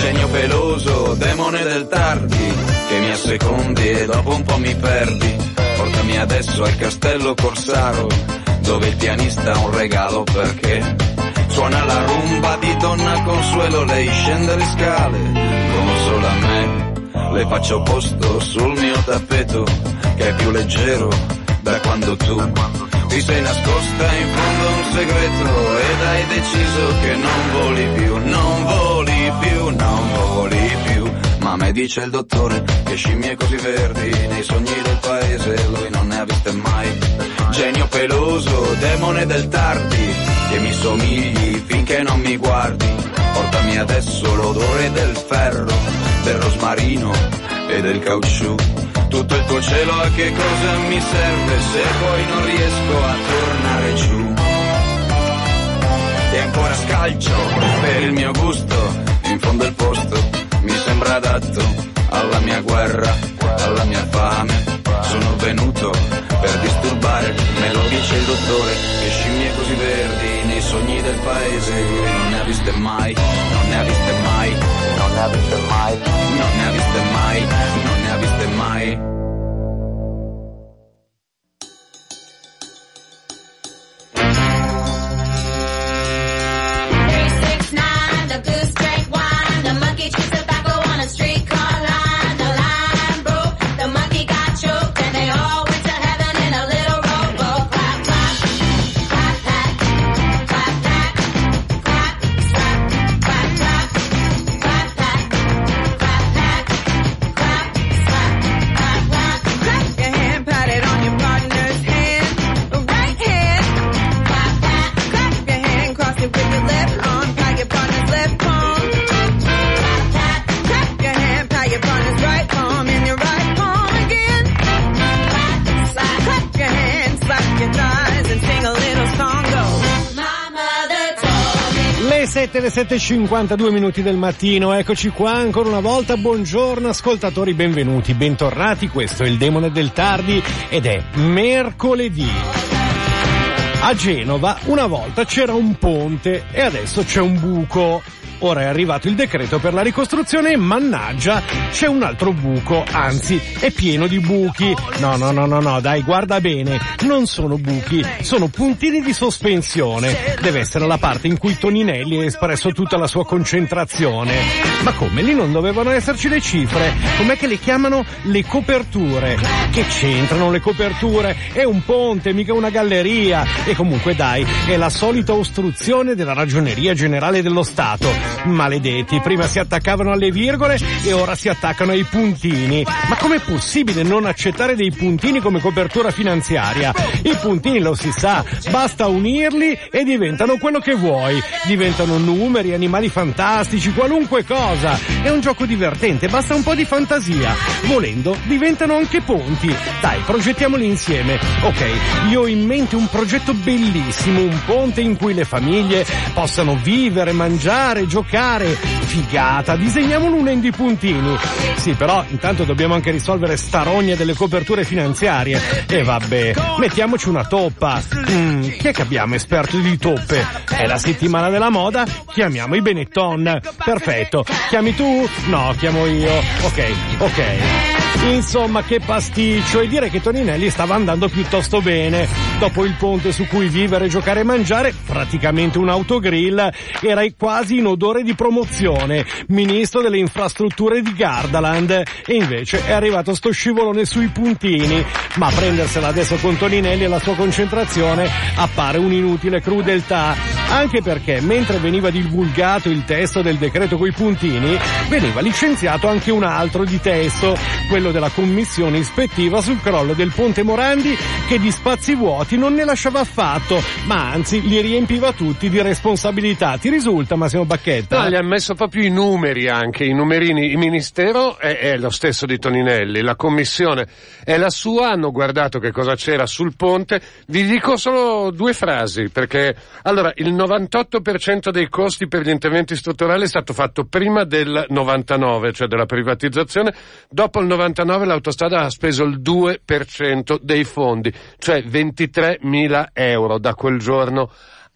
Genio peloso, demone del tardi, che mi assecondi e dopo un po' mi perdi. Portami adesso al castello Corsaro, dove il pianista ha un regalo perché suona la rumba di Donna Consuelo, lei scende le scale, come solo a me. Le faccio posto sul mio tappeto, che è più leggero da quando tu ti sei nascosta in fondo un segreto ed hai deciso che non voli più, non voli più, non voli più. Ma me dice il dottore che scimmie così verdi nei sogni del paese lui non ne ha viste mai. Genio peloso, demone del tardi, che mi somigli finché non mi guardi. Portami adesso l'odore del ferro, del rosmarino e del caucciù. Tutto il tuo cielo a che cosa mi serve se poi non riesco a tornare giù? E ancora scalcio per il mio gusto, in fondo il posto mi sembra adatto alla mia guerra, alla mia fame. Sono venuto per disturbare, me lo dice il dottore, che scimmie così verdi nei sogni del paese non ne ha viste mai, non ne ha viste mai, non ne ha viste mai, non ne ha viste mai, non ne ha viste mai. 7, le 7.52 minuti del mattino, eccoci qua ancora una volta, buongiorno ascoltatori, benvenuti, bentornati, questo è il Demone del Tardi ed è mercoledì. A Genova una volta c'era un ponte e adesso c'è un buco. Ora è arrivato il decreto per la ricostruzione e mannaggia c'è un altro buco, anzi è pieno di buchi. No, no, no, no, no, dai, guarda bene, non sono buchi, sono puntini di sospensione. Deve essere la parte in cui Toninelli ha espresso tutta la sua concentrazione. Ma come? Lì non dovevano esserci le cifre? Com'è che le chiamano le coperture? Che c'entrano le coperture? È un ponte, mica una galleria. E comunque dai, è la solita ostruzione della ragioneria generale dello Stato. Maledetti, prima si attaccavano alle virgole e ora si attaccano ai puntini. Ma com'è possibile non accettare dei puntini come copertura finanziaria? I puntini lo si sa, basta unirli e diventano quello che vuoi. Diventano numeri, animali fantastici, qualunque cosa. È un gioco divertente, basta un po' di fantasia. Volendo, diventano anche ponti. Dai, progettiamoli insieme. Ok, io ho in mente un progetto bellissimo, un ponte in cui le famiglie possano vivere, mangiare, giocare. Figata, disegniamolo unendo i puntini. Sì, però intanto dobbiamo anche risolvere sta rogna delle coperture finanziarie. E vabbè, mettiamoci una toppa. Mm, chi è che abbiamo esperto di toppe? È la settimana della moda? Chiamiamo i Benetton. Perfetto. Chiami tu? No, chiamo io. Ok, ok. Insomma, che pasticcio. E dire che Toninelli stava andando piuttosto bene. Dopo il ponte su cui vivere, giocare e mangiare, praticamente un autogrill, era quasi in odore di promozione. Ministro delle infrastrutture di Gardaland. E invece è arrivato sto scivolone sui puntini. Ma prendersela adesso con Toninelli e la sua concentrazione appare un'inutile crudeltà. Anche perché mentre veniva divulgato il testo del decreto coi puntini, veniva licenziato anche un altro di testo, quello della commissione ispettiva sul crollo del ponte Morandi che di spazi vuoti non ne lasciava affatto, ma anzi li riempiva tutti di responsabilità. Ti risulta Massimo Bacchetta? No, gli ha messo proprio i numeri anche, i numerini. Il ministero è, è lo stesso di Toninelli, la commissione è la sua, hanno guardato che cosa c'era sul ponte. Vi dico solo due frasi, perché allora il 98% dei costi per gli interventi strutturali è stato fatto prima del 99, cioè della privatizzazione, dopo il 99 l'autostrada ha speso il 2% dei fondi, cioè 23.000 euro da quel giorno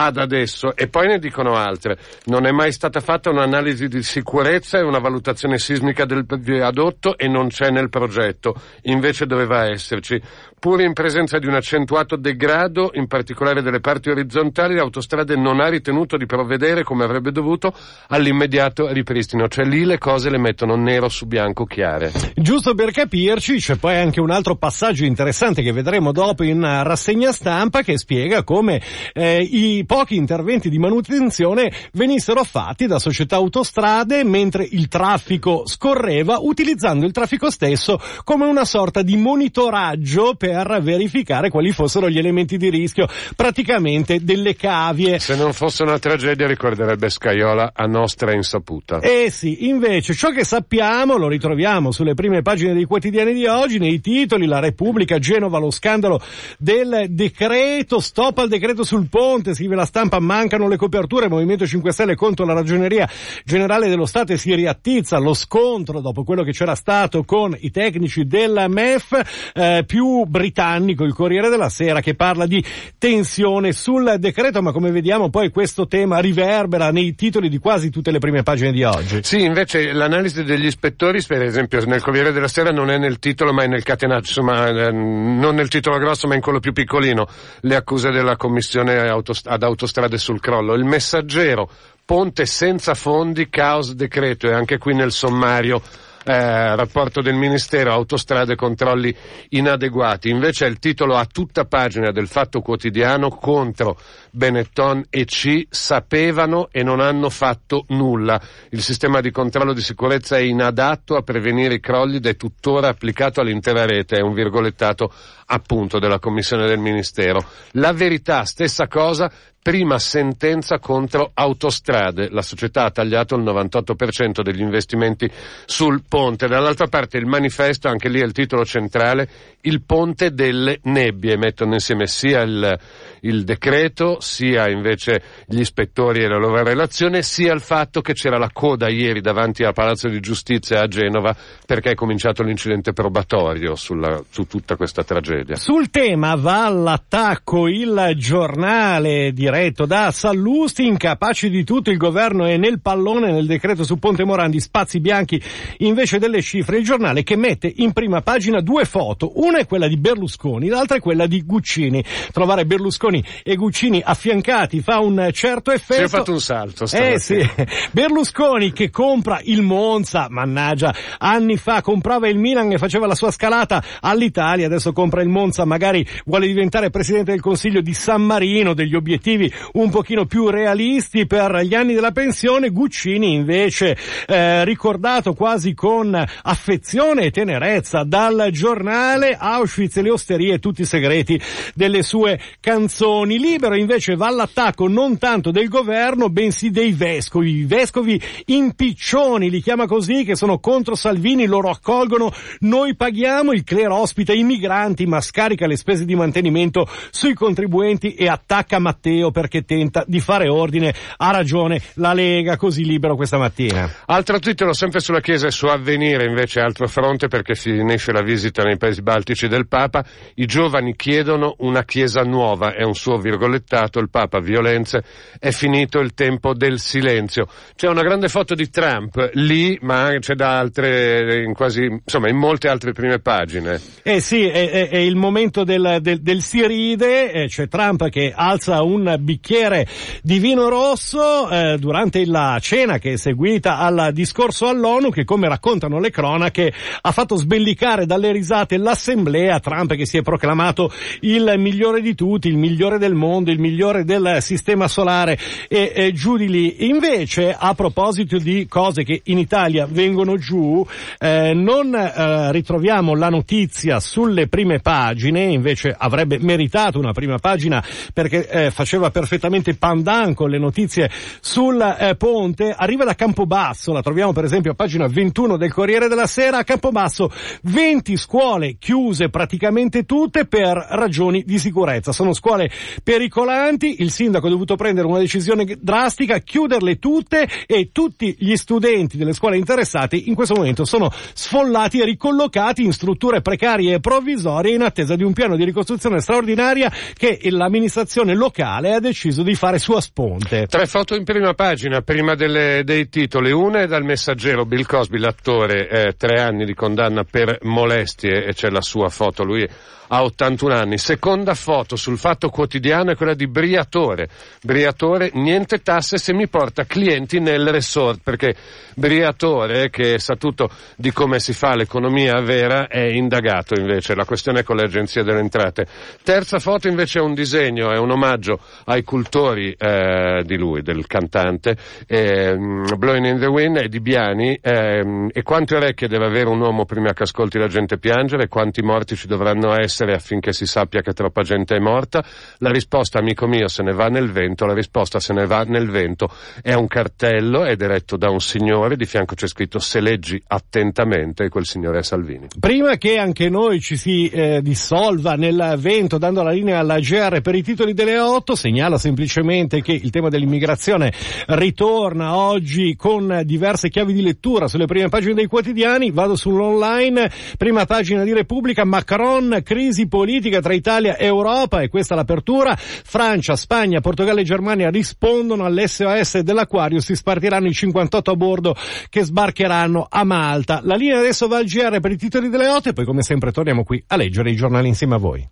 ad adesso e poi ne dicono altre. Non è mai stata fatta un'analisi di sicurezza e una valutazione sismica del viadotto e non c'è nel progetto, invece doveva esserci. Pur in presenza di un accentuato degrado, in particolare delle parti orizzontali, l'autostrada non ha ritenuto di provvedere, come avrebbe dovuto, all'immediato ripristino. Cioè lì le cose le mettono nero su bianco chiare. Giusto per capirci, c'è poi anche un altro passaggio interessante che vedremo dopo in rassegna stampa che spiega come eh, i pochi interventi di manutenzione venissero fatti da società autostrade mentre il traffico scorreva utilizzando il traffico stesso come una sorta di monitoraggio per verificare quali fossero gli elementi di rischio, praticamente delle cavie. Se non fosse una tragedia ricorderebbe Scaiola a nostra insaputa. Eh sì, invece ciò che sappiamo lo ritroviamo sulle prime pagine dei quotidiani di oggi, nei titoli, la Repubblica, Genova, lo scandalo del decreto, stop al decreto sul ponte, scrive la stampa, mancano le coperture, Movimento 5 Stelle contro la Ragioneria Generale dello Stato si riattizza lo scontro dopo quello che c'era stato con i tecnici della MEF, eh, più britannico, il Corriere della Sera, che parla di tensione sul decreto, ma come vediamo poi questo tema riverbera nei titoli di quasi tutte le prime pagine di oggi. Sì, invece l'analisi degli ispettori, per esempio nel Corriere della Sera non è nel titolo ma è nel catenaggio, insomma eh, non nel titolo grosso ma in quello più piccolino, le accuse della commissione autost- ad autostrade sul crollo. Il messaggero, ponte senza fondi, caos decreto e anche qui nel sommario eh, rapporto del Ministero, autostrade, controlli inadeguati. Invece è il titolo a tutta pagina del Fatto Quotidiano contro Benetton e C sapevano e non hanno fatto nulla. Il sistema di controllo di sicurezza è inadatto a prevenire i crolli ed è tuttora applicato all'intera rete, è un virgolettato appunto della Commissione del Ministero. La verità, stessa cosa, prima sentenza contro autostrade. La società ha tagliato il 98% degli investimenti sul ponte. Dall'altra parte il manifesto, anche lì è il titolo centrale, il ponte delle nebbie. Mettono insieme sia il, il decreto, sia invece gli ispettori e la loro relazione, sia il fatto che c'era la coda ieri davanti al Palazzo di Giustizia a Genova perché è cominciato l'incidente probatorio sulla, su tutta questa tragedia. Sul tema va all'attacco il giornale diretto da Sallusti, incapaci di tutto, il governo è nel pallone nel decreto su Ponte Morandi, spazi bianchi invece delle cifre, il giornale che mette in prima pagina due foto, una è quella di Berlusconi, l'altra è quella di Guccini. Trovare Berlusconi e Guccini affiancati fa un certo effetto. Si è fatto un salto. Eh sì. Berlusconi che compra il Monza, mannaggia, anni fa comprava il Milan e faceva la sua scalata all'Italia, adesso compra il Monza, magari vuole diventare presidente del Consiglio di San Marino, degli obiettivi un pochino più realisti per gli anni della pensione, Guccini invece eh, ricordato quasi con affezione e tenerezza dal giornale Auschwitz e le osterie, tutti i segreti delle sue canzoni. Libero invece va all'attacco non tanto del governo, bensì dei vescovi. I vescovi impiccioni, li chiama così, che sono contro Salvini, loro accolgono, noi paghiamo, il clero ospita i migranti ma scarica le spese di mantenimento sui contribuenti e attacca Matteo perché tenta di fare ordine. Ha ragione la Lega, così libero questa mattina. Altro titolo sempre sulla Chiesa e su Avvenire invece altro fronte perché finisce la visita nei paesi baltici del Papa. I giovani chiedono una Chiesa nuova, è un suo virgolettato, il Papa violenze, è finito il tempo del silenzio. C'è una grande foto di Trump lì, ma c'è da altre, in quasi, insomma in molte altre prime pagine. Eh sì, è, è- è il momento del, del, del si ride, eh, c'è Trump che alza un bicchiere di vino rosso eh, durante la cena che è seguita al discorso all'ONU che come raccontano le cronache ha fatto sbellicare dalle risate l'assemblea Trump che si è proclamato il migliore di tutti, il migliore del mondo, il migliore migliore del sistema solare e, e giù di lì. Invece, a proposito di cose che in Italia vengono giù, eh, non eh, ritroviamo la notizia sulle prime pagine, invece avrebbe meritato una prima pagina perché eh, faceva perfettamente pandan con le notizie sul eh, ponte, arriva da Campobasso, la troviamo per esempio a pagina 21 del Corriere della Sera, a Campobasso 20 scuole chiuse praticamente tutte per ragioni di sicurezza, sono scuole pericolanti, il sindaco ha dovuto prendere una decisione drastica, chiuderle tutte e tutti gli studenti delle scuole interessate in questo momento sono sfollati e ricollocati in strutture precarie e provvisorie in attesa di un piano di ricostruzione straordinaria che l'amministrazione locale ha deciso di fare su a. Tre foto in prima pagina, prima delle- dei titoli. Una è dal messaggero Bill Cosby, l'attore, eh, tre anni di condanna per molestie e c'è la sua foto, lui ha 81 anni. Seconda foto sul Fatto Quotidiano è quella di Briatore. Briatore, niente tasse se mi porta clienti nel resort, perché Briatore, che sa tutto di come si fa l'economia vera, è indagato invece. La questione è con le agenzie delle entrate. Terza foto invece è un disegno, è un omaggio ai cultori eh, di lui, del cantante, ehm, Blowing in the Wind, è di Biani. ehm, e quante orecchie deve avere un uomo prima che ascolti la gente piangere? Quanti morti ci dovranno essere affinché si sappia che troppa gente è morta? La risposta, amico mio, se ne va nel vento. La risposta, se ne va nel vento, è un cartello è retto da un signore. Di fianco c'è scritto se leggi attentamente quel signore è Salvini. Prima che anche noi ci si eh, dissolva nel vento dando la linea alla GR per i titoli delle 8, segnalo semplicemente che il tema dell'immigrazione ritorna oggi con diverse chiavi di lettura sulle prime pagine dei quotidiani. Vado sull'online, prima pagina di Repubblica, Macron, crisi politica tra Italia e Europa e questa l'apertura. Francia, Spagna, Portogallo e Germania rispondono all'SOS dell'Aquarius, si spartiranno i 58 a bordo che sbarcheranno a Malta. La linea adesso va al GR per i titoli delle 8 e poi come sempre torniamo qui a leggere i giornali insieme a voi.